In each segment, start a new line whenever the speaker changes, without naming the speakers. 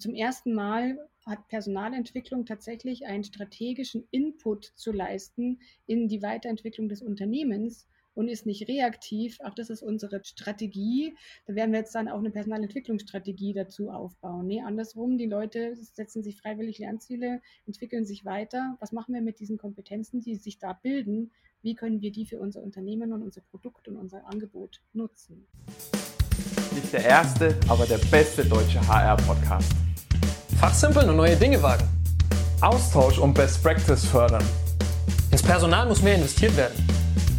Zum ersten Mal hat Personalentwicklung tatsächlich einen strategischen Input zu leisten in die Weiterentwicklung des Unternehmens und ist nicht reaktiv. Auch das ist unsere Strategie. Da werden wir jetzt dann auch eine Personalentwicklungsstrategie dazu aufbauen. Nee, andersrum, die Leute setzen sich freiwillig Lernziele, entwickeln sich weiter. Was machen wir mit diesen Kompetenzen, die sich da bilden? Wie können wir die für unser Unternehmen und unser Produkt und unser Angebot nutzen?
Nicht der erste, aber der beste deutsche HR-Podcast.
Fachsimpeln und neue Dinge wagen.
Austausch und Best Practice fördern.
Ins Personal muss mehr investiert werden.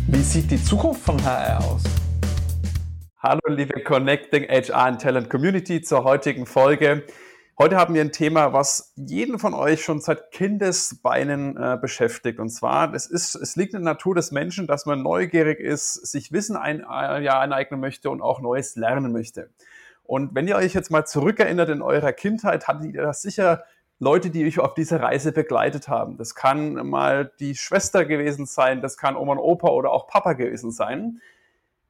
Wie sieht die Zukunft von HR aus? Hallo liebe Connecting HR and Talent Community zur heutigen Folge. Heute haben wir ein Thema, was jeden von euch schon seit Kindesbeinen äh, beschäftigt. Und zwar, es, ist, es liegt in der Natur des Menschen, dass man neugierig ist, sich Wissen ein, äh, ja, aneignen möchte und auch Neues lernen möchte. Und wenn ihr euch jetzt mal zurückerinnert in eurer Kindheit, hattet ihr das sicher Leute, die euch auf dieser Reise begleitet haben. Das kann mal die Schwester gewesen sein, das kann Oma und Opa oder auch Papa gewesen sein.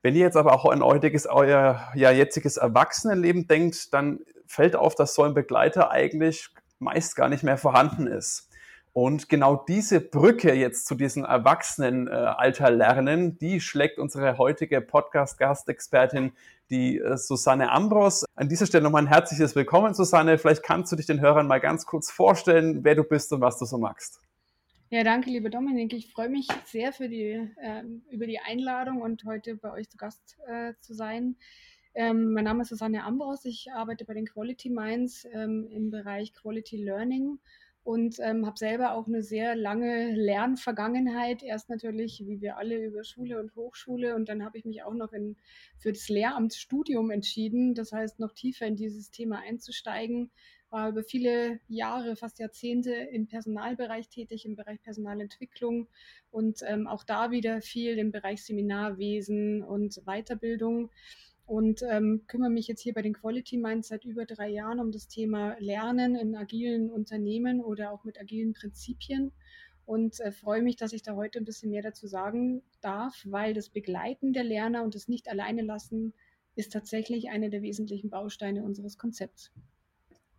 Wenn ihr jetzt aber auch an heutiges, euer ja, jetziges Erwachsenenleben denkt, dann fällt auf, dass so ein Begleiter eigentlich meist gar nicht mehr vorhanden ist. Und genau diese Brücke jetzt zu diesem Erwachsenenalter lernen, die schlägt unsere heutige Podcast-Gastexpertin, die äh, Susanne Ambros. An dieser Stelle nochmal ein herzliches Willkommen, Susanne. Vielleicht kannst du dich den Hörern mal ganz kurz vorstellen, wer du bist und was du so magst.
Ja, danke, liebe Dominik. Ich freue mich sehr für die, äh, über die Einladung und heute bei euch zu Gast äh, zu sein. Ähm, mein Name ist Susanne Ambros. Ich arbeite bei den Quality Minds ähm, im Bereich Quality Learning und ähm, habe selber auch eine sehr lange Lernvergangenheit. Erst natürlich, wie wir alle, über Schule und Hochschule und dann habe ich mich auch noch in, für das Lehramtsstudium entschieden, das heißt noch tiefer in dieses Thema einzusteigen. War über viele Jahre, fast Jahrzehnte im Personalbereich tätig, im Bereich Personalentwicklung und ähm, auch da wieder viel im Bereich Seminarwesen und Weiterbildung und ähm, kümmere mich jetzt hier bei den Quality Minds seit über drei Jahren um das Thema Lernen in agilen Unternehmen oder auch mit agilen Prinzipien und äh, freue mich, dass ich da heute ein bisschen mehr dazu sagen darf, weil das Begleiten der Lerner und das nicht alleine lassen ist tatsächlich einer der wesentlichen Bausteine unseres Konzepts.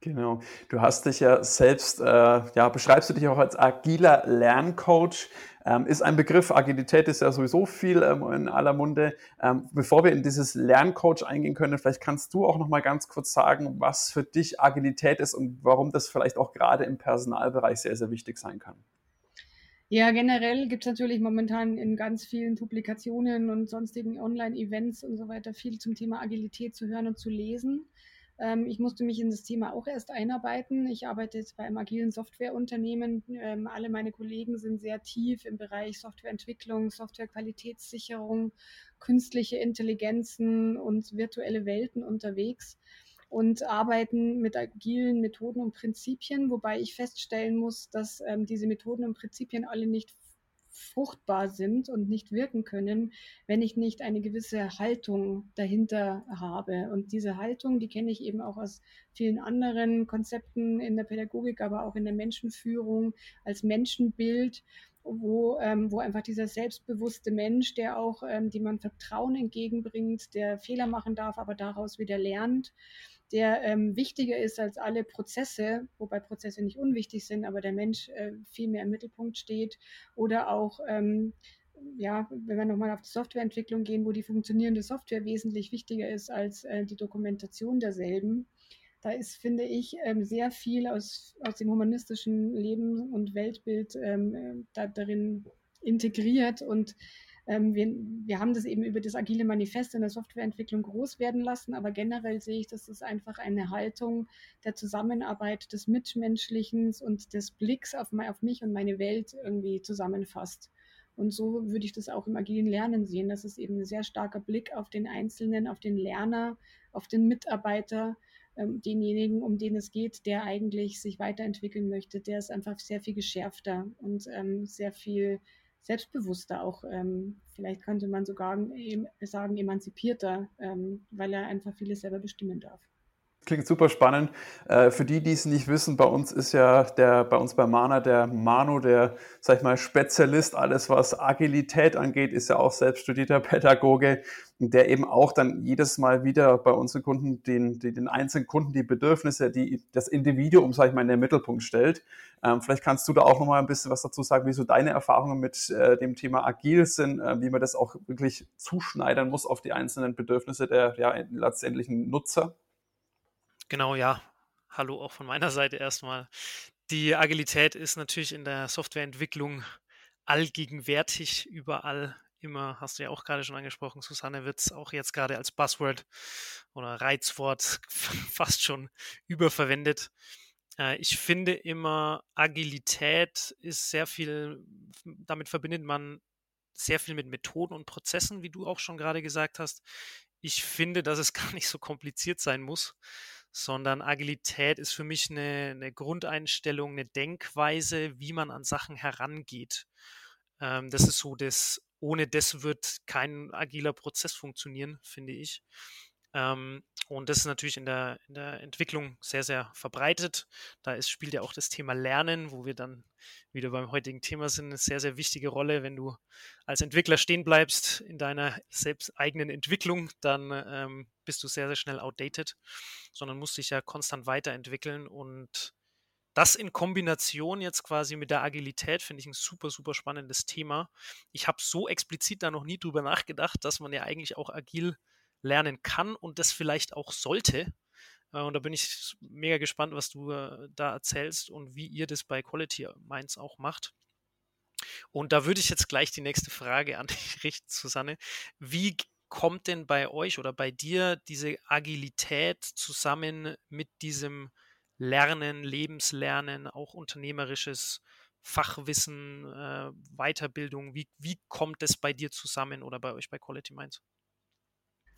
Genau. Du hast dich ja selbst, äh, ja, beschreibst du dich auch als agiler Lerncoach. Ähm, ist ein Begriff, Agilität ist ja sowieso viel ähm, in aller Munde. Ähm, bevor wir in dieses Lerncoach eingehen können, vielleicht kannst du auch noch mal ganz kurz sagen, was für dich Agilität ist und warum das vielleicht auch gerade im Personalbereich sehr, sehr wichtig sein kann.
Ja, generell gibt es natürlich momentan in ganz vielen Publikationen und sonstigen Online-Events und so weiter viel zum Thema Agilität zu hören und zu lesen. Ähm, ich musste mich in das Thema auch erst einarbeiten. Ich arbeite jetzt bei einem agilen Softwareunternehmen. Ähm, alle meine Kollegen sind sehr tief im Bereich Softwareentwicklung, Softwarequalitätssicherung, künstliche Intelligenzen und virtuelle Welten unterwegs und arbeiten mit agilen Methoden und Prinzipien, wobei ich feststellen muss, dass ähm, diese Methoden und Prinzipien alle nicht fruchtbar sind und nicht wirken können, wenn ich nicht eine gewisse Haltung dahinter habe. Und diese Haltung, die kenne ich eben auch aus vielen anderen Konzepten in der Pädagogik, aber auch in der Menschenführung als Menschenbild wo, ähm, wo einfach dieser selbstbewusste Mensch, der auch, ähm, dem man Vertrauen entgegenbringt, der Fehler machen darf, aber daraus wieder lernt, der ähm, wichtiger ist als alle Prozesse, wobei Prozesse nicht unwichtig sind, aber der Mensch äh, viel mehr im Mittelpunkt steht. Oder auch, ähm, ja, wenn wir nochmal auf die Softwareentwicklung gehen, wo die funktionierende Software wesentlich wichtiger ist als äh, die Dokumentation derselben. Da ist, finde ich, ähm, sehr viel aus, aus dem humanistischen Leben und Weltbild ähm, äh, da, darin integriert und ähm, wir, wir haben das eben über das agile Manifest in der Softwareentwicklung groß werden lassen, aber generell sehe ich, dass es einfach eine Haltung der Zusammenarbeit, des Mitmenschlichen und des Blicks auf, auf mich und meine Welt irgendwie zusammenfasst. Und so würde ich das auch im agilen Lernen sehen. Das ist eben ein sehr starker Blick auf den Einzelnen, auf den Lerner, auf den Mitarbeiter, ähm, denjenigen, um den es geht, der eigentlich sich weiterentwickeln möchte. Der ist einfach sehr viel geschärfter und ähm, sehr viel selbstbewusster auch, ähm, vielleicht könnte man sogar sagen, emanzipierter, ähm, weil er einfach vieles selber bestimmen darf.
Klingt super spannend. Äh, für die, die es nicht wissen, bei uns ist ja der, bei uns bei Mana der Manu, der, sag ich mal, Spezialist, alles was Agilität angeht, ist ja auch selbst studierter Pädagoge, der eben auch dann jedes Mal wieder bei unseren Kunden den, den, den einzelnen Kunden die Bedürfnisse, die, das Individuum, sag ich mal, in den Mittelpunkt stellt. Ähm, vielleicht kannst du da auch nochmal ein bisschen was dazu sagen, wie so deine Erfahrungen mit äh, dem Thema Agil sind, äh, wie man das auch wirklich zuschneidern muss auf die einzelnen Bedürfnisse der ja, letztendlichen Nutzer.
Genau, ja. Hallo auch von meiner Seite erstmal. Die Agilität ist natürlich in der Softwareentwicklung allgegenwärtig, überall immer, hast du ja auch gerade schon angesprochen, Susanne wird es auch jetzt gerade als Buzzword oder Reizwort fast schon überverwendet. Äh, ich finde immer, Agilität ist sehr viel, damit verbindet man sehr viel mit Methoden und Prozessen, wie du auch schon gerade gesagt hast. Ich finde, dass es gar nicht so kompliziert sein muss, sondern Agilität ist für mich eine, eine Grundeinstellung, eine Denkweise, wie man an Sachen herangeht. Ähm, das ist so das, ohne das wird kein agiler Prozess funktionieren, finde ich. Ähm, und das ist natürlich in der, in der Entwicklung sehr, sehr verbreitet. Da ist, spielt ja auch das Thema Lernen, wo wir dann wieder beim heutigen Thema sind, eine sehr, sehr wichtige Rolle. Wenn du als Entwickler stehen bleibst in deiner selbst eigenen Entwicklung, dann ähm, bist du sehr, sehr schnell outdated, sondern musst dich ja konstant weiterentwickeln und das in Kombination jetzt quasi mit der Agilität finde ich ein super, super spannendes Thema. Ich habe so explizit da noch nie drüber nachgedacht, dass man ja eigentlich auch agil lernen kann und das vielleicht auch sollte. Äh, und da bin ich mega gespannt, was du äh, da erzählst und wie ihr das bei Quality Minds auch macht. Und da würde ich jetzt gleich die nächste Frage an dich richten, Susanne. Wie kommt denn bei euch oder bei dir diese Agilität zusammen mit diesem Lernen, Lebenslernen, auch unternehmerisches Fachwissen, äh, Weiterbildung? Wie, wie kommt das bei dir zusammen oder bei euch bei Quality Minds?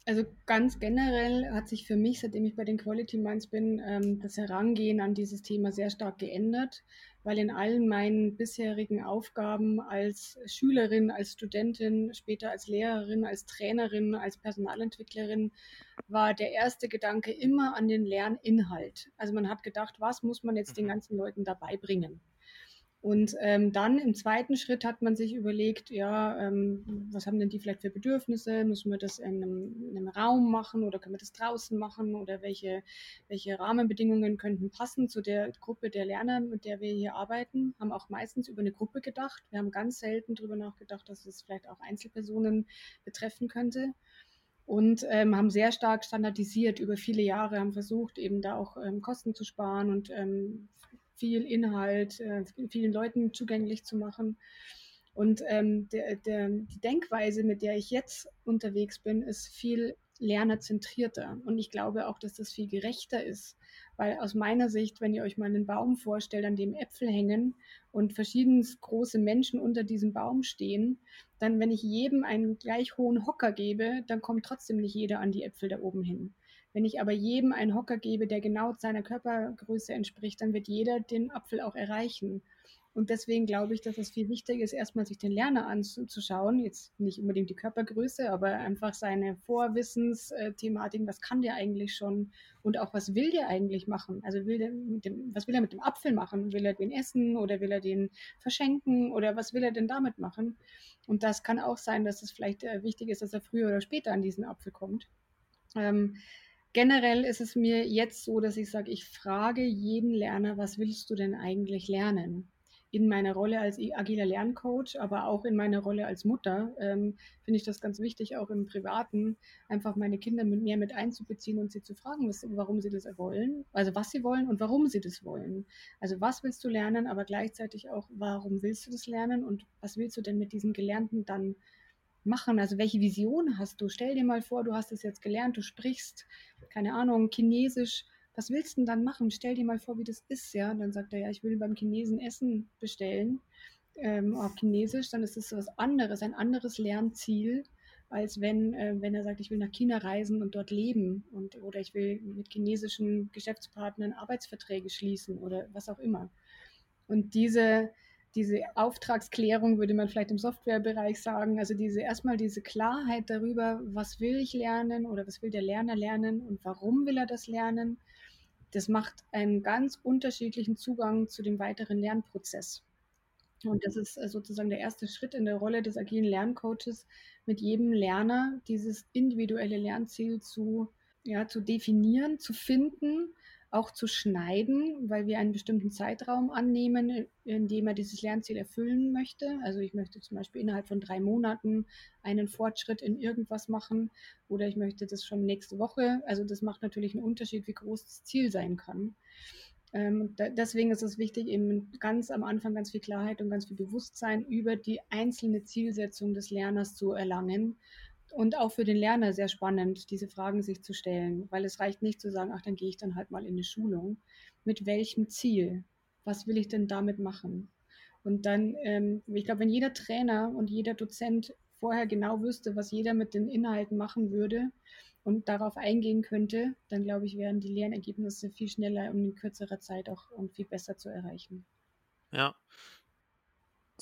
Also ganz generell hat sich für mich, seitdem ich bei den Quality Minds bin, ähm, das Herangehen an dieses Thema sehr stark geändert, weil in allen meinen bisherigen Aufgaben als Schülerin, als Studentin, später als Lehrerin, als Trainerin, als Personalentwicklerin war der erste Gedanke immer an den Lerninhalt. Also man hat gedacht, was muss man jetzt den mhm. ganzen Leuten dabei bringen? Und ähm, dann im zweiten Schritt hat man sich überlegt, ja, ähm, was haben denn die vielleicht für Bedürfnisse? Müssen wir das in einem, in einem, Raum machen oder können wir das draußen machen? Oder welche, welche Rahmenbedingungen könnten passen zu der Gruppe der Lerner, mit der wir hier arbeiten? Haben auch meistens über eine Gruppe gedacht. Wir haben ganz selten darüber nachgedacht, dass es vielleicht auch Einzelpersonen betreffen könnte und ähm, haben sehr stark standardisiert über viele Jahre, haben versucht, eben da auch ähm, Kosten zu sparen und ähm, viel Inhalt äh, vielen Leuten zugänglich zu machen. Und ähm, der, der, die Denkweise, mit der ich jetzt unterwegs bin, ist viel lernerzentrierter. Und ich glaube auch, dass das viel gerechter ist. Weil aus meiner Sicht, wenn ihr euch mal einen Baum vorstellt, an dem Äpfel hängen und verschiedenes große Menschen unter diesem Baum stehen, dann, wenn ich jedem einen gleich hohen Hocker gebe, dann kommt trotzdem nicht jeder an die Äpfel da oben hin. Wenn ich aber jedem einen Hocker gebe, der genau seiner Körpergröße entspricht, dann wird jeder den Apfel auch erreichen. Und deswegen glaube ich, dass es viel wichtiger ist, erstmal sich den Lerner anzuschauen. Jetzt nicht unbedingt die Körpergröße, aber einfach seine Vorwissensthematiken. Was kann der eigentlich schon? Und auch, was will der eigentlich machen? Also will der mit dem, was will er mit dem Apfel machen? Will er den essen oder will er den verschenken oder was will er denn damit machen? Und das kann auch sein, dass es vielleicht äh, wichtig ist, dass er früher oder später an diesen Apfel kommt. Ähm, generell ist es mir jetzt so, dass ich sage, ich frage jeden Lerner, was willst du denn eigentlich lernen? In meiner Rolle als agiler Lerncoach, aber auch in meiner Rolle als Mutter ähm, finde ich das ganz wichtig, auch im Privaten, einfach meine Kinder mit mir mit einzubeziehen und sie zu fragen, was, warum sie das wollen, also was sie wollen und warum sie das wollen. Also was willst du lernen, aber gleichzeitig auch, warum willst du das lernen und was willst du denn mit diesem Gelernten dann machen? Also welche Vision hast du? Stell dir mal vor, du hast es jetzt gelernt, du sprichst, keine Ahnung, Chinesisch. Was willst du denn dann machen? Stell dir mal vor, wie das ist, ja. dann sagt er, ja, ich will beim Chinesen Essen bestellen ähm, auf Chinesisch. Dann ist es was anderes, ein anderes Lernziel, als wenn, äh, wenn er sagt, ich will nach China reisen und dort leben und oder ich will mit chinesischen Geschäftspartnern Arbeitsverträge schließen oder was auch immer. Und diese, diese Auftragsklärung würde man vielleicht im Softwarebereich sagen, also diese erstmal diese Klarheit darüber, was will ich lernen oder was will der Lerner lernen und warum will er das lernen das macht einen ganz unterschiedlichen Zugang zu dem weiteren Lernprozess. Und das ist äh, sozusagen der erste Schritt in der Rolle des agilen Lerncoaches, mit jedem Lerner dieses individuelle Lernziel zu, ja, zu definieren, zu finden, auch zu schneiden, weil wir einen bestimmten Zeitraum annehmen, in dem er dieses Lernziel erfüllen möchte. Also ich möchte zum Beispiel innerhalb von drei Monaten einen Fortschritt in irgendwas machen oder ich möchte das schon nächste Woche. Also das macht natürlich einen Unterschied, wie groß das Ziel sein kann. Ähm, da, deswegen ist es wichtig, eben ganz am Anfang ganz viel Klarheit und ganz viel Bewusstsein über die einzelne Zielsetzung des Lerners zu erlangen. Und auch für den Lerner sehr spannend, diese Fragen sich zu stellen, weil es reicht nicht zu sagen, ach, dann gehe ich dann halt mal in eine Schulung. Mit welchem Ziel? Was will ich denn damit machen? Und dann, ähm, ich glaube, wenn jeder Trainer und jeder Dozent vorher genau wüsste, was jeder mit den Inhalten machen würde, und darauf eingehen könnte, dann glaube ich, wären die Lernergebnisse viel schneller und in kürzerer Zeit auch und viel besser zu erreichen.
Ja.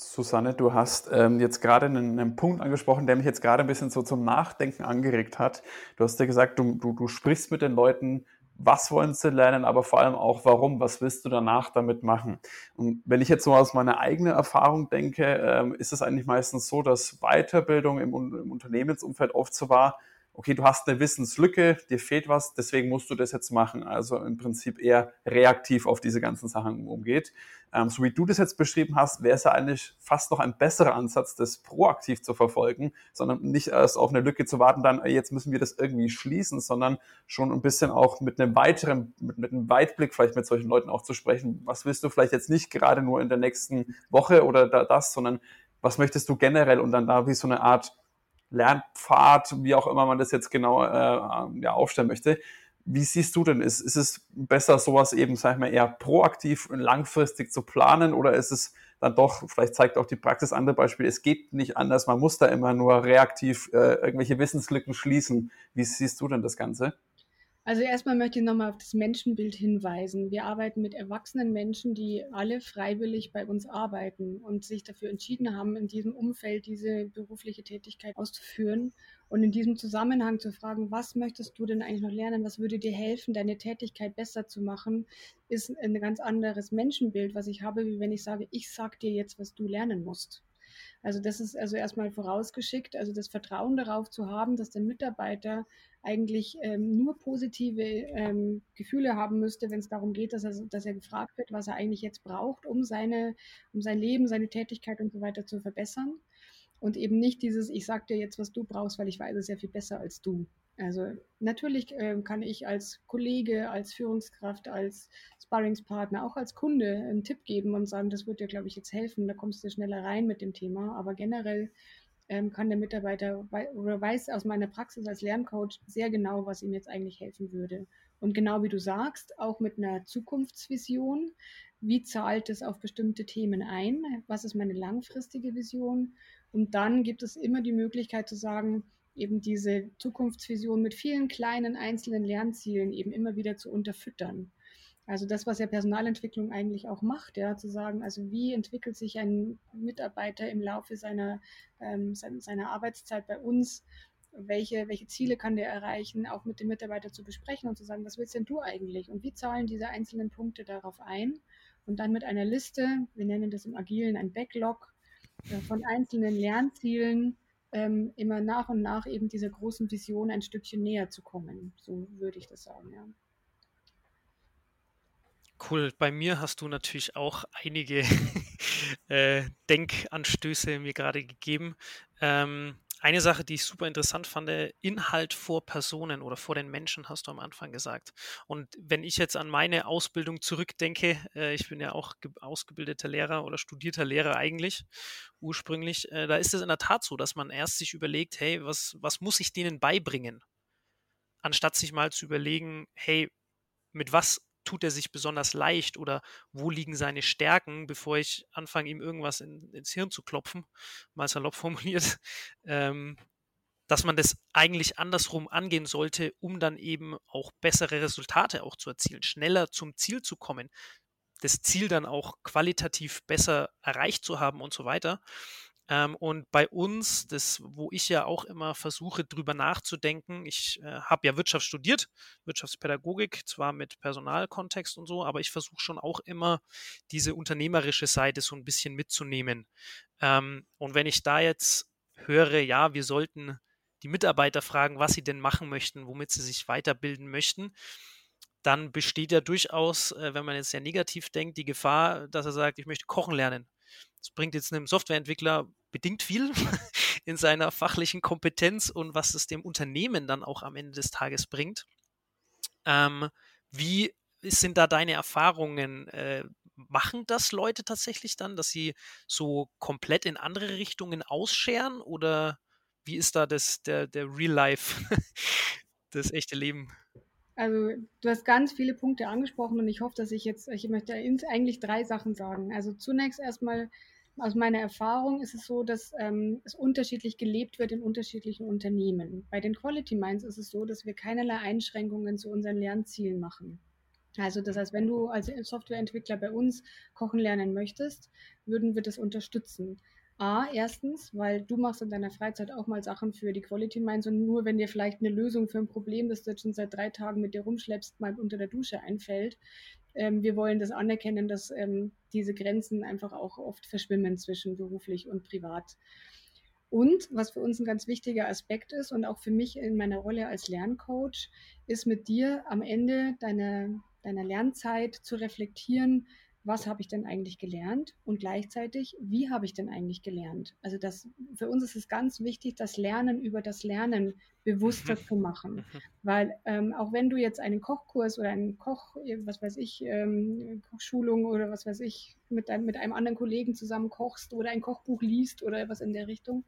Susanne, du hast ähm, jetzt gerade einen, einen, Punkt angesprochen, der mich jetzt gerade ein bisschen so zum Nachdenken angeregt hat. Du hast ja gesagt, du, du, du sprichst mit den Leuten, was wollen sie lernen, aber vor allem auch warum, was willst du danach damit machen. Und wenn ich jetzt so aus meiner eigenen Erfahrung denke, ähm, ist es eigentlich meistens so, dass Weiterbildung im, im Unternehmensumfeld oft so war, okay, du hast eine Wissenslücke, dir fehlt was, deswegen musst du das jetzt machen. Also im Prinzip eher reaktiv auf diese ganzen Sachen umgeht. Ähm, so wie du das jetzt beschrieben hast, wäre es ja eigentlich fast noch ein besserer Ansatz, das proaktiv zu verfolgen, sondern nicht erst auf eine Lücke zu warten, dann jetzt müssen wir das irgendwie schließen, sondern schon ein bisschen auch mit einem weiteren, mit, mit einem Weitblick vielleicht mit solchen Leuten auch zu sprechen. Was willst du vielleicht jetzt nicht gerade nur in der nächsten Woche oder da, das, sondern was möchtest du generell und dann da wie so eine Art Lernpfad, wie auch immer man das jetzt genau äh, ja, aufstellen möchte. Wie siehst du denn? Ist, ist es besser, sowas eben, sag ich mal, eher proaktiv und langfristig zu planen oder ist es dann doch, vielleicht zeigt auch die Praxis andere Beispiele, es geht nicht anders, man muss da immer nur reaktiv äh, irgendwelche Wissenslücken schließen. Wie siehst du denn das Ganze?
Also erstmal möchte ich nochmal auf das Menschenbild hinweisen. Wir arbeiten mit erwachsenen Menschen, die alle freiwillig bei uns arbeiten und sich dafür entschieden haben, in diesem Umfeld diese berufliche Tätigkeit auszuführen. Und in diesem Zusammenhang zu fragen, was möchtest du denn eigentlich noch lernen? Was würde dir helfen, deine Tätigkeit besser zu machen? Ist ein ganz anderes Menschenbild, was ich habe, wie wenn ich sage, ich sag dir jetzt, was du lernen musst. Also das ist also erstmal vorausgeschickt, also das Vertrauen darauf zu haben, dass der Mitarbeiter eigentlich ähm, nur positive ähm, Gefühle haben müsste, wenn es darum geht, dass er, dass er gefragt wird, was er eigentlich jetzt braucht, um seine, um sein Leben, seine Tätigkeit und so weiter zu verbessern. Und eben nicht dieses, ich sag dir jetzt, was du brauchst, weil ich weiß es sehr viel besser als du. Also natürlich äh, kann ich als Kollege, als Führungskraft, als Sparringspartner, auch als Kunde einen Tipp geben und sagen, das wird dir, glaube ich, jetzt helfen, da kommst du schneller rein mit dem Thema. Aber generell ähm, kann der Mitarbeiter oder weiß aus meiner Praxis als Lerncoach sehr genau, was ihm jetzt eigentlich helfen würde. Und genau wie du sagst, auch mit einer Zukunftsvision. Wie zahlt es auf bestimmte Themen ein? Was ist meine langfristige Vision? Und dann gibt es immer die Möglichkeit zu sagen, eben diese Zukunftsvision mit vielen kleinen einzelnen Lernzielen eben immer wieder zu unterfüttern. Also das, was ja Personalentwicklung eigentlich auch macht, ja, zu sagen, also wie entwickelt sich ein Mitarbeiter im Laufe seiner, ähm, seiner Arbeitszeit bei uns, welche, welche Ziele kann der erreichen, auch mit dem Mitarbeiter zu besprechen und zu sagen, was willst denn du eigentlich? Und wie zahlen diese einzelnen Punkte darauf ein? Und dann mit einer Liste, wir nennen das im Agilen ein Backlog, äh, von einzelnen Lernzielen ähm, immer nach und nach eben dieser großen Vision ein Stückchen näher zu kommen. So würde ich das sagen, ja.
Cool. Bei mir hast du natürlich auch einige äh, Denkanstöße mir gerade gegeben. Ähm, eine Sache, die ich super interessant fand, Inhalt vor Personen oder vor den Menschen, hast du am Anfang gesagt. Und wenn ich jetzt an meine Ausbildung zurückdenke, äh, ich bin ja auch ausgebildeter Lehrer oder studierter Lehrer eigentlich ursprünglich, äh, da ist es in der Tat so, dass man erst sich überlegt, hey, was, was muss ich denen beibringen? Anstatt sich mal zu überlegen, hey, mit was tut er sich besonders leicht oder wo liegen seine Stärken, bevor ich anfange, ihm irgendwas in, ins Hirn zu klopfen, mal salopp formuliert, ähm, dass man das eigentlich andersrum angehen sollte, um dann eben auch bessere Resultate auch zu erzielen, schneller zum Ziel zu kommen, das Ziel dann auch qualitativ besser erreicht zu haben und so weiter. Ähm, und bei uns, das, wo ich ja auch immer versuche, drüber nachzudenken, ich äh, habe ja Wirtschaft studiert, Wirtschaftspädagogik, zwar mit Personalkontext und so, aber ich versuche schon auch immer diese unternehmerische Seite so ein bisschen mitzunehmen. Ähm, und wenn ich da jetzt höre, ja, wir sollten die Mitarbeiter fragen, was sie denn machen möchten, womit sie sich weiterbilden möchten, dann besteht ja durchaus, äh, wenn man jetzt sehr negativ denkt, die Gefahr, dass er sagt, ich möchte kochen lernen. Das bringt jetzt einem Softwareentwickler bedingt viel in seiner fachlichen Kompetenz und was es dem Unternehmen dann auch am Ende des Tages bringt. Ähm, wie sind da deine Erfahrungen? Äh, machen das Leute tatsächlich dann, dass sie so komplett in andere Richtungen ausscheren oder wie ist da das, der, der Real Life, das echte Leben?
Also du hast ganz viele Punkte angesprochen und ich hoffe, dass ich jetzt, ich möchte eigentlich drei Sachen sagen. Also zunächst erstmal aus meiner Erfahrung ist es so, dass ähm, es unterschiedlich gelebt wird in unterschiedlichen Unternehmen. Bei den Quality Minds ist es so, dass wir keinerlei Einschränkungen zu unseren Lernzielen machen. Also das heißt, wenn du als Softwareentwickler bei uns kochen lernen möchtest, würden wir das unterstützen. A, erstens, weil du machst in deiner Freizeit auch mal Sachen für die Quality Minds und nur wenn dir vielleicht eine Lösung für ein Problem, das du jetzt schon seit drei Tagen mit dir rumschleppst, mal unter der Dusche einfällt. Ähm, wir wollen das anerkennen, dass ähm, diese Grenzen einfach auch oft verschwimmen zwischen beruflich und privat. Und was für uns ein ganz wichtiger Aspekt ist und auch für mich in meiner Rolle als Lerncoach, ist mit dir am Ende deiner deiner Lernzeit zu reflektieren, was habe ich denn eigentlich gelernt und gleichzeitig, wie habe ich denn eigentlich gelernt? Also das, für uns ist es ganz wichtig, das Lernen über das Lernen bewusster mhm. zu machen. Mhm. Weil ähm, auch wenn du jetzt einen Kochkurs oder einen Koch, was weiß ich, ähm, Kochschulung oder was weiß ich, mit, dein, mit einem anderen Kollegen zusammen kochst oder ein Kochbuch liest oder was in der Richtung,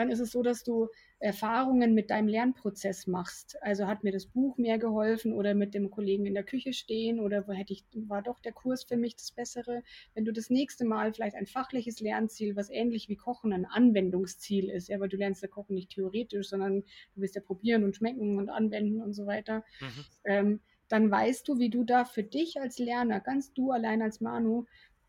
dann ist es so, dass du Erfahrungen mit deinem Lernprozess machst. Also hat mir das Buch mehr geholfen oder mit dem Kollegen in der Küche stehen oder wo hätte ich, war doch der Kurs für mich das Bessere. Wenn du das nächste Mal vielleicht ein fachliches Lernziel, was ähnlich wie Kochen ein Anwendungsziel ist, ja, weil du lernst ja Kochen nicht theoretisch, sondern du willst ja probieren und schmecken und anwenden und so weiter, mhm. ähm, dann weißt du, wie du da für dich als Lerner, ganz du allein als Manu,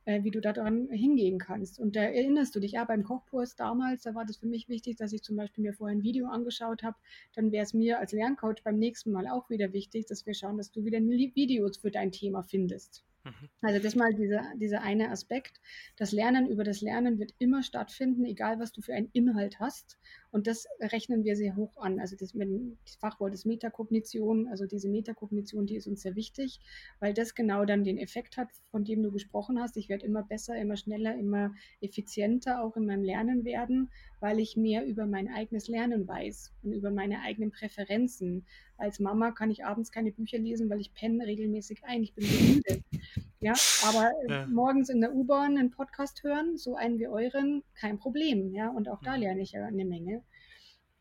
äh, wie du daran hingehen kannst. Und da erinnerst du dich, ja, beim Kochkurs damals, da war das für mich wichtig, dass ich zum Beispiel mir vorher ein Video angeschaut habe. Dann wäre es mir als Lerncoach beim nächsten Mal auch wieder wichtig, dass wir schauen, dass du wieder Videos für dein Thema findest. Mhm. Also das mal dieser, dieser eine Aspekt. Das Lernen über das Lernen wird immer stattfinden, egal was du für einen Inhalt hast. Und das rechnen wir sehr hoch an. Also das, das Fachwort ist Metakognition. Also diese Metakognition, die ist uns sehr wichtig, weil das genau dann den Effekt hat, von dem du gesprochen hast. Ich werde immer besser, immer schneller, immer effizienter auch in meinem Lernen werden, weil ich mehr über mein eigenes Lernen weiß und über meine eigenen Präferenzen. Als Mama kann ich abends keine Bücher lesen, weil ich penne regelmäßig ein. Ich bin so müde. Ja, aber äh, ja. morgens in der U-Bahn einen Podcast hören, so einen wie euren, kein Problem. Ja, und auch da mhm. lerne ich ja eine Menge.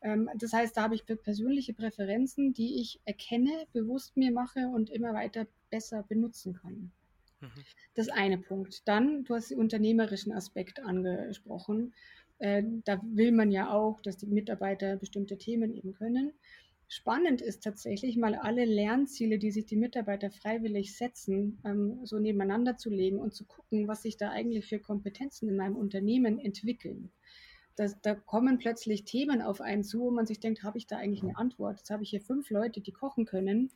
Ähm, das heißt, da habe ich persönliche Präferenzen, die ich erkenne, bewusst mir mache und immer weiter besser benutzen kann. Mhm. Das eine Punkt. Dann, du hast den unternehmerischen Aspekt angesprochen. Äh, da will man ja auch, dass die Mitarbeiter bestimmte Themen eben können. Spannend ist tatsächlich mal alle Lernziele, die sich die Mitarbeiter freiwillig setzen, ähm, so nebeneinander zu legen und zu gucken, was sich da eigentlich für Kompetenzen in meinem Unternehmen entwickeln. Das, da kommen plötzlich Themen auf einen zu, wo man sich denkt, habe ich da eigentlich eine Antwort? Jetzt habe ich hier fünf Leute, die kochen können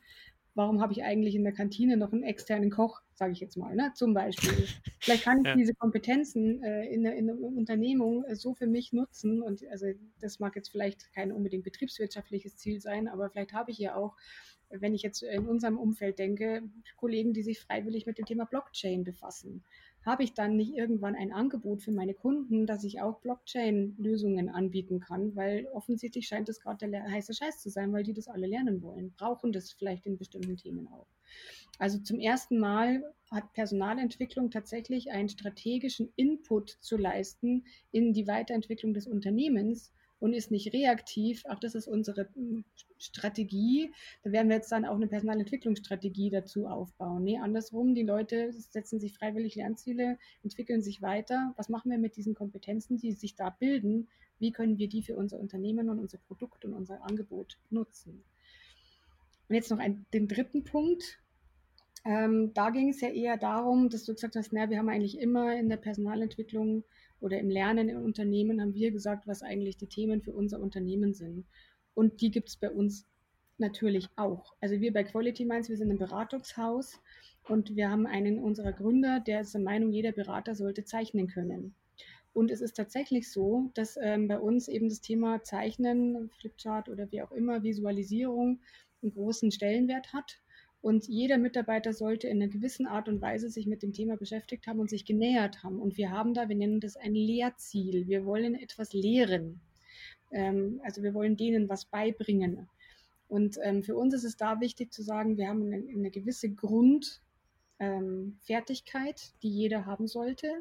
warum habe ich eigentlich in der Kantine noch einen externen Koch, sage ich jetzt mal, ne? zum Beispiel. Vielleicht kann ich ja. diese Kompetenzen äh, in, der, in der Unternehmung äh, so für mich nutzen und also das mag jetzt vielleicht kein unbedingt betriebswirtschaftliches Ziel sein, aber vielleicht habe ich ja auch, wenn ich jetzt in unserem Umfeld denke, Kollegen, die sich freiwillig mit dem Thema Blockchain befassen habe ich dann nicht irgendwann ein Angebot für meine Kunden, dass ich auch Blockchain-Lösungen anbieten kann, weil offensichtlich scheint das gerade der heiße Scheiß zu sein, weil die das alle lernen wollen, brauchen das vielleicht in bestimmten Themen auch. Also zum ersten Mal hat Personalentwicklung tatsächlich einen strategischen Input zu leisten in die Weiterentwicklung des Unternehmens und ist nicht reaktiv. Auch das ist unsere hm, Strategie. Da werden wir jetzt dann auch eine Personalentwicklungsstrategie dazu aufbauen. Nee, andersrum, die Leute setzen sich freiwillig Lernziele, entwickeln sich weiter. Was machen wir mit diesen Kompetenzen, die sich da bilden? Wie können wir die für unser Unternehmen und unser Produkt und unser Angebot nutzen? Und jetzt noch ein, den dritten Punkt. Ähm, da ging es ja eher darum, dass du gesagt hast, naja, wir haben eigentlich immer in der Personalentwicklung oder im Lernen im Unternehmen haben wir gesagt, was eigentlich die Themen für unser Unternehmen sind. Und die gibt es bei uns natürlich auch. Also wir bei Quality Minds, wir sind ein Beratungshaus und wir haben einen unserer Gründer, der ist der Meinung, jeder Berater sollte zeichnen können. Und es ist tatsächlich so, dass ähm, bei uns eben das Thema Zeichnen, Flipchart oder wie auch immer, Visualisierung einen großen Stellenwert hat. Und jeder Mitarbeiter sollte in einer gewissen Art und Weise sich mit dem Thema beschäftigt haben und sich genähert haben. Und wir haben da, wir nennen das ein Lehrziel. Wir wollen etwas lehren. Ähm, also wir wollen denen was beibringen. Und ähm, für uns ist es da wichtig zu sagen, wir haben eine, eine gewisse Grundfertigkeit, ähm, die jeder haben sollte.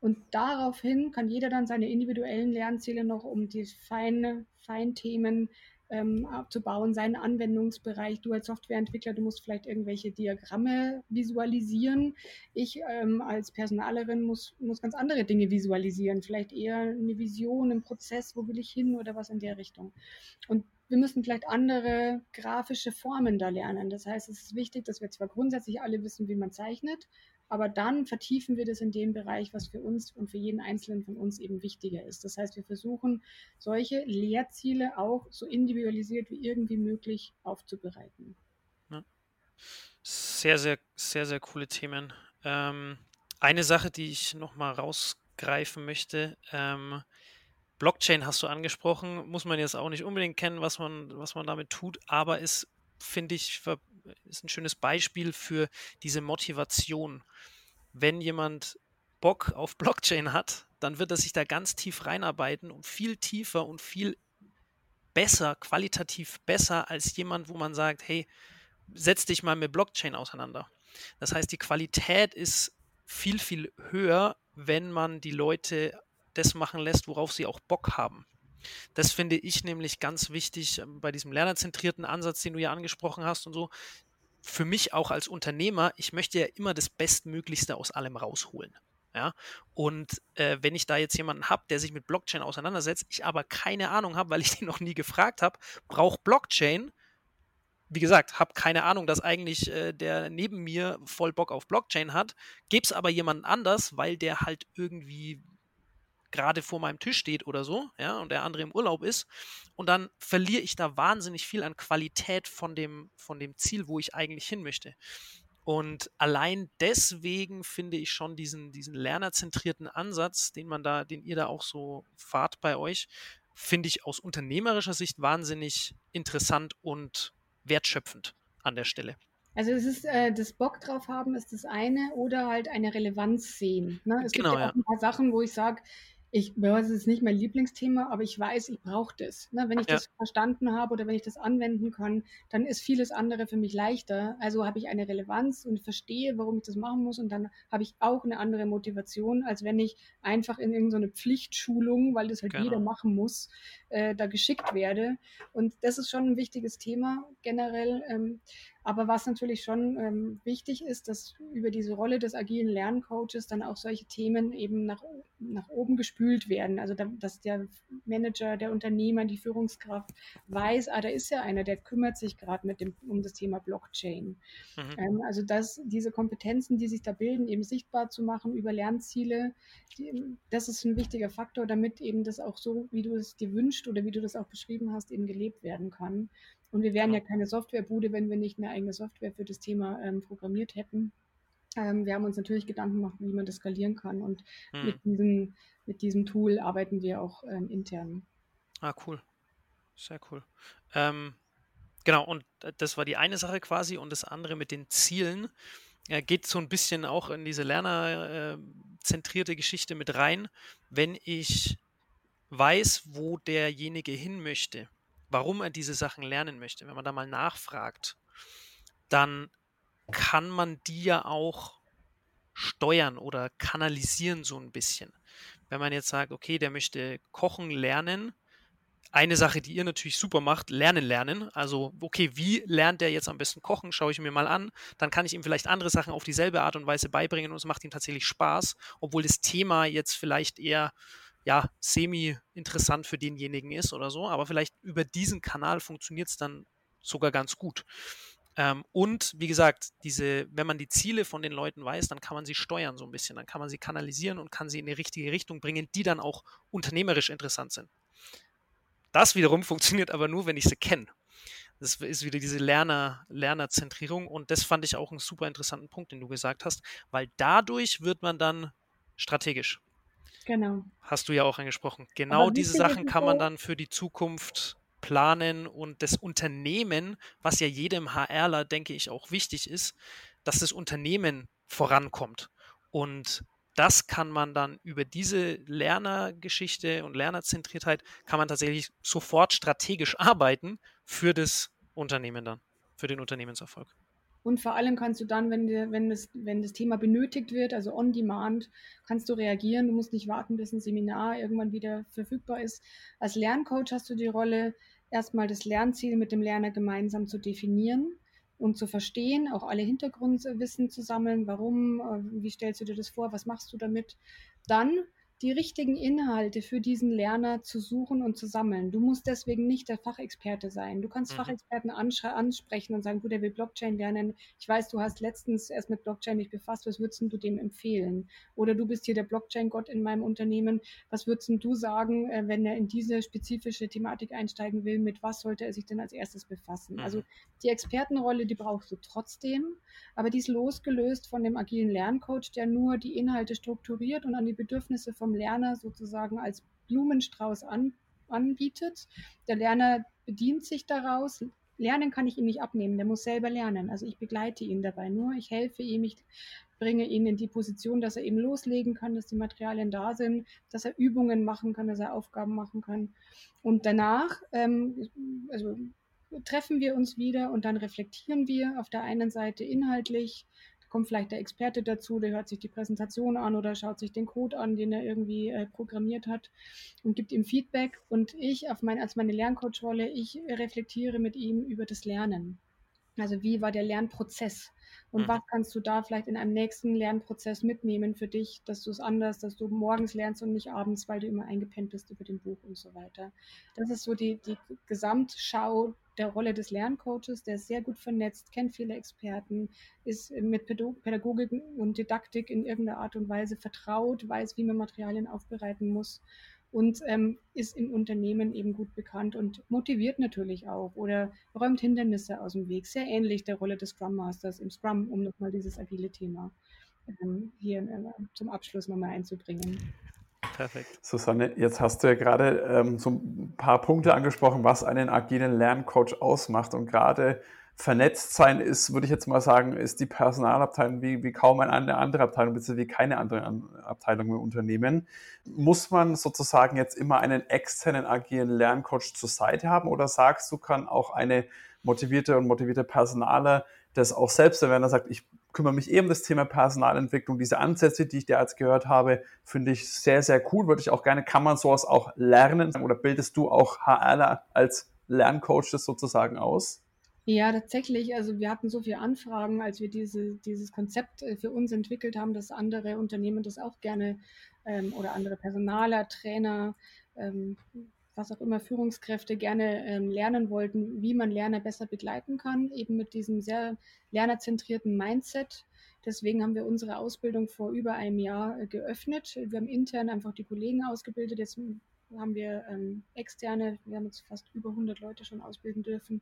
Und daraufhin kann jeder dann seine individuellen Lernziele noch um die feine, Feinthemen ähm, abzubauen, seinen Anwendungsbereich. Du als Softwareentwickler, du musst vielleicht irgendwelche Diagramme visualisieren. Ich ähm, als Personalerin muss, muss ganz andere Dinge visualisieren, vielleicht eher eine Vision, einen Prozess, wo will ich hin oder was in der Richtung. Und wir müssen vielleicht andere grafische Formen da lernen. Das heißt, es ist wichtig, dass wir zwar grundsätzlich alle wissen, wie man zeichnet, aber dann vertiefen wir das in dem Bereich, was für uns und für jeden Einzelnen von uns eben wichtiger ist. Das heißt, wir versuchen, solche Lehrziele auch so individualisiert wie irgendwie möglich aufzubereiten. Ja.
Sehr, sehr, sehr, sehr coole Themen. Ähm, eine Sache, die ich nochmal rausgreifen möchte, ähm, Blockchain hast du angesprochen, muss man jetzt auch nicht unbedingt kennen, was man, was man damit tut, aber ist, finde ich, ist ein schönes Beispiel für diese Motivation. Wenn jemand Bock auf Blockchain hat, dann wird er sich da ganz tief reinarbeiten und viel tiefer und viel besser, qualitativ besser als jemand, wo man sagt, hey, setz dich mal mit Blockchain auseinander. Das heißt, die Qualität ist viel, viel höher, wenn man die Leute das machen lässt, worauf sie auch Bock haben. Das finde ich nämlich ganz wichtig ähm, bei diesem lernerzentrierten Ansatz, den du ja angesprochen hast und so. Für mich auch als Unternehmer, ich möchte ja immer das Bestmöglichste aus allem rausholen. Ja, und äh, wenn ich da jetzt jemanden habe, der sich mit Blockchain auseinandersetzt, ich aber keine Ahnung habe, weil ich den noch nie gefragt habe, braucht Blockchain, wie gesagt, habe keine Ahnung, dass eigentlich äh, der neben mir voll Bock auf Blockchain hat, gäbe es aber jemanden anders, weil der halt irgendwie gerade vor meinem Tisch steht oder so, ja, und der andere im Urlaub ist. Und dann verliere ich da wahnsinnig viel an Qualität von dem, von dem Ziel, wo ich eigentlich hin möchte. Und allein deswegen finde ich schon diesen, diesen lernerzentrierten Ansatz, den man da, den ihr da auch so fahrt bei euch, finde ich aus unternehmerischer Sicht wahnsinnig interessant und wertschöpfend an der Stelle.
Also es ist äh, das Bock drauf haben ist das eine oder halt eine Relevanz sehen. Ne? Es genau, gibt ja, ja auch ein paar Sachen, wo ich sage, ich weiß, es ist nicht mein Lieblingsthema, aber ich weiß, ich brauche das. Ne? Wenn ich ja. das verstanden habe oder wenn ich das anwenden kann, dann ist vieles andere für mich leichter. Also habe ich eine Relevanz und verstehe, warum ich das machen muss und dann habe ich auch eine andere Motivation, als wenn ich einfach in irgendeine Pflichtschulung, weil das halt genau. jeder machen muss, äh, da geschickt werde. Und das ist schon ein wichtiges Thema generell. Ähm, aber was natürlich schon ähm, wichtig ist, dass über diese Rolle des agilen Lerncoaches dann auch solche Themen eben nach, nach oben gespült werden. Also da, dass der Manager, der Unternehmer, die Führungskraft weiß, ah, da ist ja einer, der kümmert sich gerade mit dem um das Thema Blockchain. Mhm. Ähm, also dass diese Kompetenzen, die sich da bilden, eben sichtbar zu machen über Lernziele, die, das ist ein wichtiger Faktor, damit eben das auch so, wie du es dir wünschst oder wie du das auch beschrieben hast, eben gelebt werden kann. Und wir wären ja keine Softwarebude, wenn wir nicht eine eigene Software für das Thema ähm, programmiert hätten. Ähm, wir haben uns natürlich Gedanken gemacht, wie man das skalieren kann. Und hm. mit, diesem, mit diesem Tool arbeiten wir auch ähm, intern.
Ah, cool. Sehr cool. Ähm, genau, und das war die eine Sache quasi. Und das andere mit den Zielen äh, geht so ein bisschen auch in diese lernerzentrierte Geschichte mit rein. Wenn ich weiß, wo derjenige hin möchte, warum er diese Sachen lernen möchte, wenn man da mal nachfragt, dann kann man die ja auch steuern oder kanalisieren so ein bisschen. Wenn man jetzt sagt, okay, der möchte kochen lernen, eine Sache, die ihr natürlich super macht, lernen lernen. Also, okay, wie lernt der jetzt am besten kochen? Schaue ich mir mal an. Dann kann ich ihm vielleicht andere Sachen auf dieselbe Art und Weise beibringen und es macht ihm tatsächlich Spaß, obwohl das Thema jetzt vielleicht eher ja, semi-interessant für denjenigen ist oder so, aber vielleicht über diesen Kanal funktioniert es dann sogar ganz gut. Ähm, und wie gesagt, diese, wenn man die Ziele von den Leuten weiß, dann kann man sie steuern so ein bisschen, dann kann man sie kanalisieren und kann sie in die richtige Richtung bringen, die dann auch unternehmerisch interessant sind. Das wiederum funktioniert aber nur, wenn ich sie kenne. Das ist wieder diese Lerner, Lernerzentrierung und das fand ich auch einen super interessanten Punkt, den du gesagt hast, weil dadurch wird man dann strategisch.
Genau.
Hast du ja auch angesprochen. Genau diese Sachen kann man dann für die Zukunft planen und das Unternehmen, was ja jedem HRler, denke ich, auch wichtig ist, dass das Unternehmen vorankommt. Und das kann man dann über diese Lernergeschichte und Lernerzentriertheit, kann man tatsächlich sofort strategisch arbeiten für das Unternehmen dann, für den Unternehmenserfolg.
Und vor allem kannst du dann, wenn, dir, wenn, das, wenn das Thema benötigt wird, also on demand, kannst du reagieren. Du musst nicht warten, bis ein Seminar irgendwann wieder verfügbar ist. Als Lerncoach hast du die Rolle, erstmal das Lernziel mit dem Lerner gemeinsam zu definieren und zu verstehen, auch alle Hintergrundwissen zu sammeln. Warum, äh, wie stellst du dir das vor, was machst du damit? Dann die richtigen Inhalte für diesen Lerner zu suchen und zu sammeln. Du musst deswegen nicht der Fachexperte sein. Du kannst mhm. Fachexperten ansprechen und sagen, du, der will Blockchain lernen. Ich weiß, du hast letztens erst mit Blockchain dich befasst. Was würdest du dem empfehlen? Oder du bist hier der Blockchain-Gott in meinem Unternehmen. Was würdest du sagen, äh, wenn er in diese spezifische Thematik einsteigen will? Mit was sollte er sich denn als erstes befassen? Mhm. Also die Expertenrolle, die brauchst du trotzdem, aber die ist losgelöst von dem agilen Lerncoach, der nur die Inhalte strukturiert und an die Bedürfnisse vom Lerner sozusagen als Blumenstrauß an, anbietet. Der Lerner bedient sich daraus. Lernen kann ich ihm nicht abnehmen, der muss selber lernen. Also ich begleite ihn dabei nur, ich helfe ihm, ich bringe ihn in die Position, dass er eben loslegen kann, dass die Materialien da sind, dass er Übungen machen kann, dass er Aufgaben machen kann. Und danach, ähm, also treffen wir uns wieder und dann reflektieren wir auf der einen Seite inhaltlich, kommt vielleicht der Experte dazu, der hört sich die Präsentation an oder schaut sich den Code an, den er irgendwie äh, programmiert hat und gibt ihm Feedback und ich auf mein, als meine Lerncoach-Rolle, ich reflektiere mit ihm über das Lernen. Also wie war der Lernprozess? Und mhm. was kannst du da vielleicht in einem nächsten Lernprozess mitnehmen für dich, dass du es anders, dass du morgens lernst und nicht abends, weil du immer eingepennt bist über dem Buch und so weiter. Das ist so die, die Gesamtschau der Rolle des Lerncoaches, der ist sehr gut vernetzt, kennt viele Experten, ist mit Pädagogik und Didaktik in irgendeiner Art und Weise vertraut, weiß, wie man Materialien aufbereiten muss und ähm, ist im Unternehmen eben gut bekannt und motiviert natürlich auch oder räumt Hindernisse aus dem Weg. Sehr ähnlich der Rolle des Scrum Masters im Scrum, um nochmal dieses agile Thema ähm, hier äh, zum Abschluss nochmal einzubringen.
Perfekt. Susanne, jetzt hast du ja gerade ähm, so ein paar Punkte angesprochen, was einen agilen Lerncoach ausmacht. Und gerade vernetzt sein ist, würde ich jetzt mal sagen, ist die Personalabteilung wie, wie kaum eine andere Abteilung, beziehungsweise wie keine andere Abteilung im Unternehmen. Muss man sozusagen jetzt immer einen externen agilen Lerncoach zur Seite haben oder sagst du, kann auch eine motivierte und motivierte Personaler das auch selbst, wenn er sagt, ich kümmere mich eben um das Thema Personalentwicklung, diese Ansätze, die ich jetzt gehört habe, finde ich sehr, sehr cool, würde ich auch gerne, kann man sowas auch lernen oder bildest du auch HR als Lerncoach das sozusagen aus?
Ja, tatsächlich. Also wir hatten so viele Anfragen, als wir diese, dieses Konzept äh, für uns entwickelt haben, dass andere Unternehmen das auch gerne ähm, oder andere Personaler, Trainer, ähm, was auch immer Führungskräfte gerne ähm, lernen wollten, wie man Lerner besser begleiten kann, eben mit diesem sehr lernerzentrierten Mindset. Deswegen haben wir unsere Ausbildung vor über einem Jahr äh, geöffnet. Wir haben intern einfach die Kollegen ausgebildet. Jetzt haben wir ähm, externe, wir haben jetzt fast über 100 Leute schon ausbilden dürfen,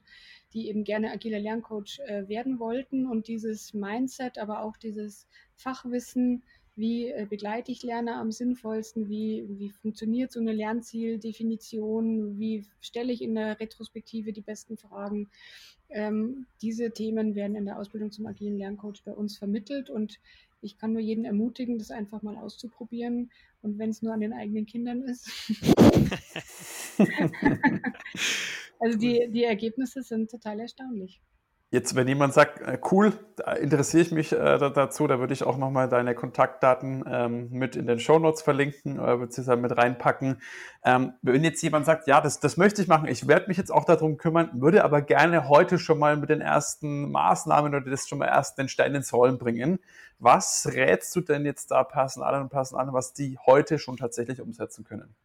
die eben gerne agiler Lerncoach äh, werden wollten und dieses Mindset, aber auch dieses Fachwissen, wie äh, begleite ich Lerner am sinnvollsten, wie, wie funktioniert so eine Lernzieldefinition, wie stelle ich in der Retrospektive die besten Fragen. Ähm, diese Themen werden in der Ausbildung zum agilen Lerncoach bei uns vermittelt und ich kann nur jeden ermutigen, das einfach mal auszuprobieren und wenn es nur an den eigenen Kindern ist. also die, die Ergebnisse sind total erstaunlich.
Jetzt, wenn jemand sagt, äh, cool, da interessiere ich mich äh, dazu, da würde ich auch nochmal deine Kontaktdaten ähm, mit in den Shownotes verlinken oder äh, beziehungsweise mit reinpacken. Ähm, wenn jetzt jemand sagt, ja, das, das möchte ich machen, ich werde mich jetzt auch darum kümmern, würde aber gerne heute schon mal mit den ersten Maßnahmen oder das schon mal erst den Stein ins Rollen bringen. Was rätst du denn jetzt da Personal und Personal, was die heute schon tatsächlich umsetzen können?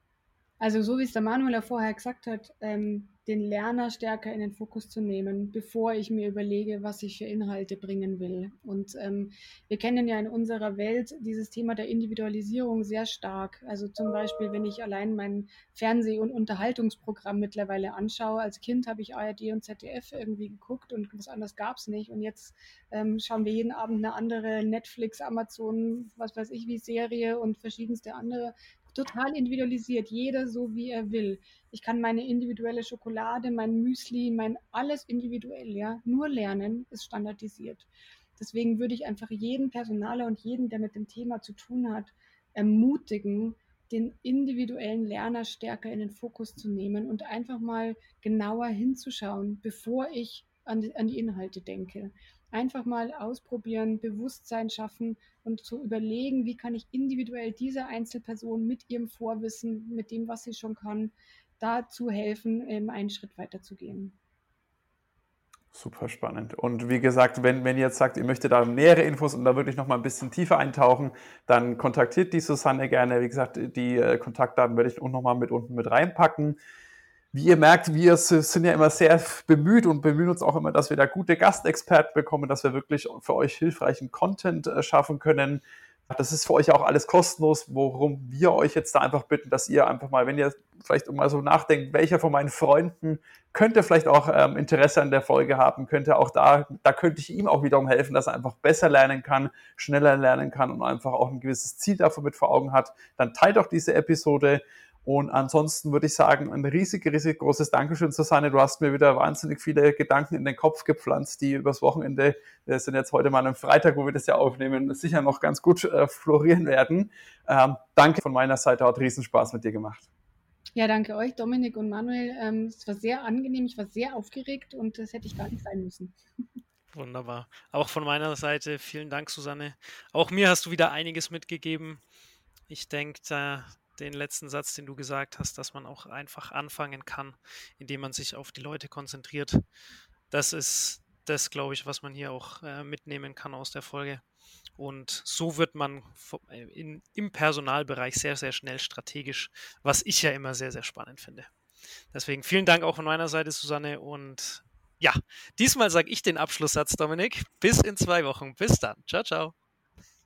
Also so wie es der Manuel ja vorher gesagt hat, ähm, den Lerner stärker in den Fokus zu nehmen, bevor ich mir überlege, was ich für Inhalte bringen will. Und ähm, wir kennen ja in unserer Welt dieses Thema der Individualisierung sehr stark. Also zum Beispiel, wenn ich allein mein Fernseh- und Unterhaltungsprogramm mittlerweile anschaue. Als Kind habe ich ARD und ZDF irgendwie geguckt und was anderes gab es nicht. Und jetzt ähm, schauen wir jeden Abend eine andere Netflix, Amazon, was weiß ich wie Serie und verschiedenste andere total individualisiert, jeder so wie er will. Ich kann meine individuelle Schokolade, mein Müsli, mein alles individuell, ja, nur lernen ist standardisiert. Deswegen würde ich einfach jeden Personaler und jeden, der mit dem Thema zu tun hat, ermutigen, den individuellen Lerner stärker in den Fokus zu nehmen und einfach mal genauer hinzuschauen, bevor ich an die, an die Inhalte denke einfach mal ausprobieren, Bewusstsein schaffen und zu überlegen, wie kann ich individuell dieser Einzelperson mit ihrem Vorwissen, mit dem, was sie schon kann, dazu helfen, einen Schritt weiter zu gehen.
Super spannend. Und wie gesagt, wenn, wenn ihr jetzt sagt, ihr möchtet da nähere Infos und da wirklich noch mal ein bisschen tiefer eintauchen, dann kontaktiert die Susanne gerne. Wie gesagt, die äh, Kontaktdaten werde ich auch noch mal mit unten mit reinpacken. Wie ihr merkt, wir sind ja immer sehr bemüht und bemühen uns auch immer, dass wir da gute Gastexperten bekommen, dass wir wirklich für euch hilfreichen Content äh, schaffen können. Das ist für euch auch alles kostenlos, worum wir euch jetzt da einfach bitten, dass ihr einfach mal, wenn ihr vielleicht mal so nachdenkt, welcher von meinen Freunden könnte vielleicht auch ähm, Interesse an der Folge haben, könnte auch da, da könnte ich ihm auch wiederum helfen, dass er einfach besser lernen kann, schneller lernen kann und einfach auch ein gewisses Ziel dafür mit vor Augen hat, dann teilt doch diese Episode und ansonsten würde ich sagen, ein riesig, riesig großes Dankeschön, Susanne. Du hast mir wieder wahnsinnig viele Gedanken in den Kopf gepflanzt, die übers Wochenende, wir sind jetzt heute mal am Freitag, wo wir das ja aufnehmen, sicher noch ganz gut äh, florieren werden. Ähm, danke von meiner Seite, hat Riesenspaß mit dir gemacht.
Ja, danke euch, Dominik und Manuel. Ähm, es war sehr angenehm, ich war sehr aufgeregt und das hätte ich gar nicht sein müssen.
Wunderbar. Auch von meiner Seite vielen Dank, Susanne. Auch mir hast du wieder einiges mitgegeben. Ich denke, den letzten Satz, den du gesagt hast, dass man auch einfach anfangen kann, indem man sich auf die Leute konzentriert. Das ist das, glaube ich, was man hier auch äh, mitnehmen kann aus der Folge. Und so wird man äh, in, im Personalbereich sehr, sehr schnell strategisch, was ich ja immer sehr, sehr spannend finde. Deswegen vielen Dank auch von meiner Seite, Susanne. Und ja, diesmal sage ich den Abschlusssatz, Dominik. Bis in zwei Wochen. Bis dann. Ciao, ciao.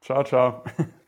Ciao, ciao.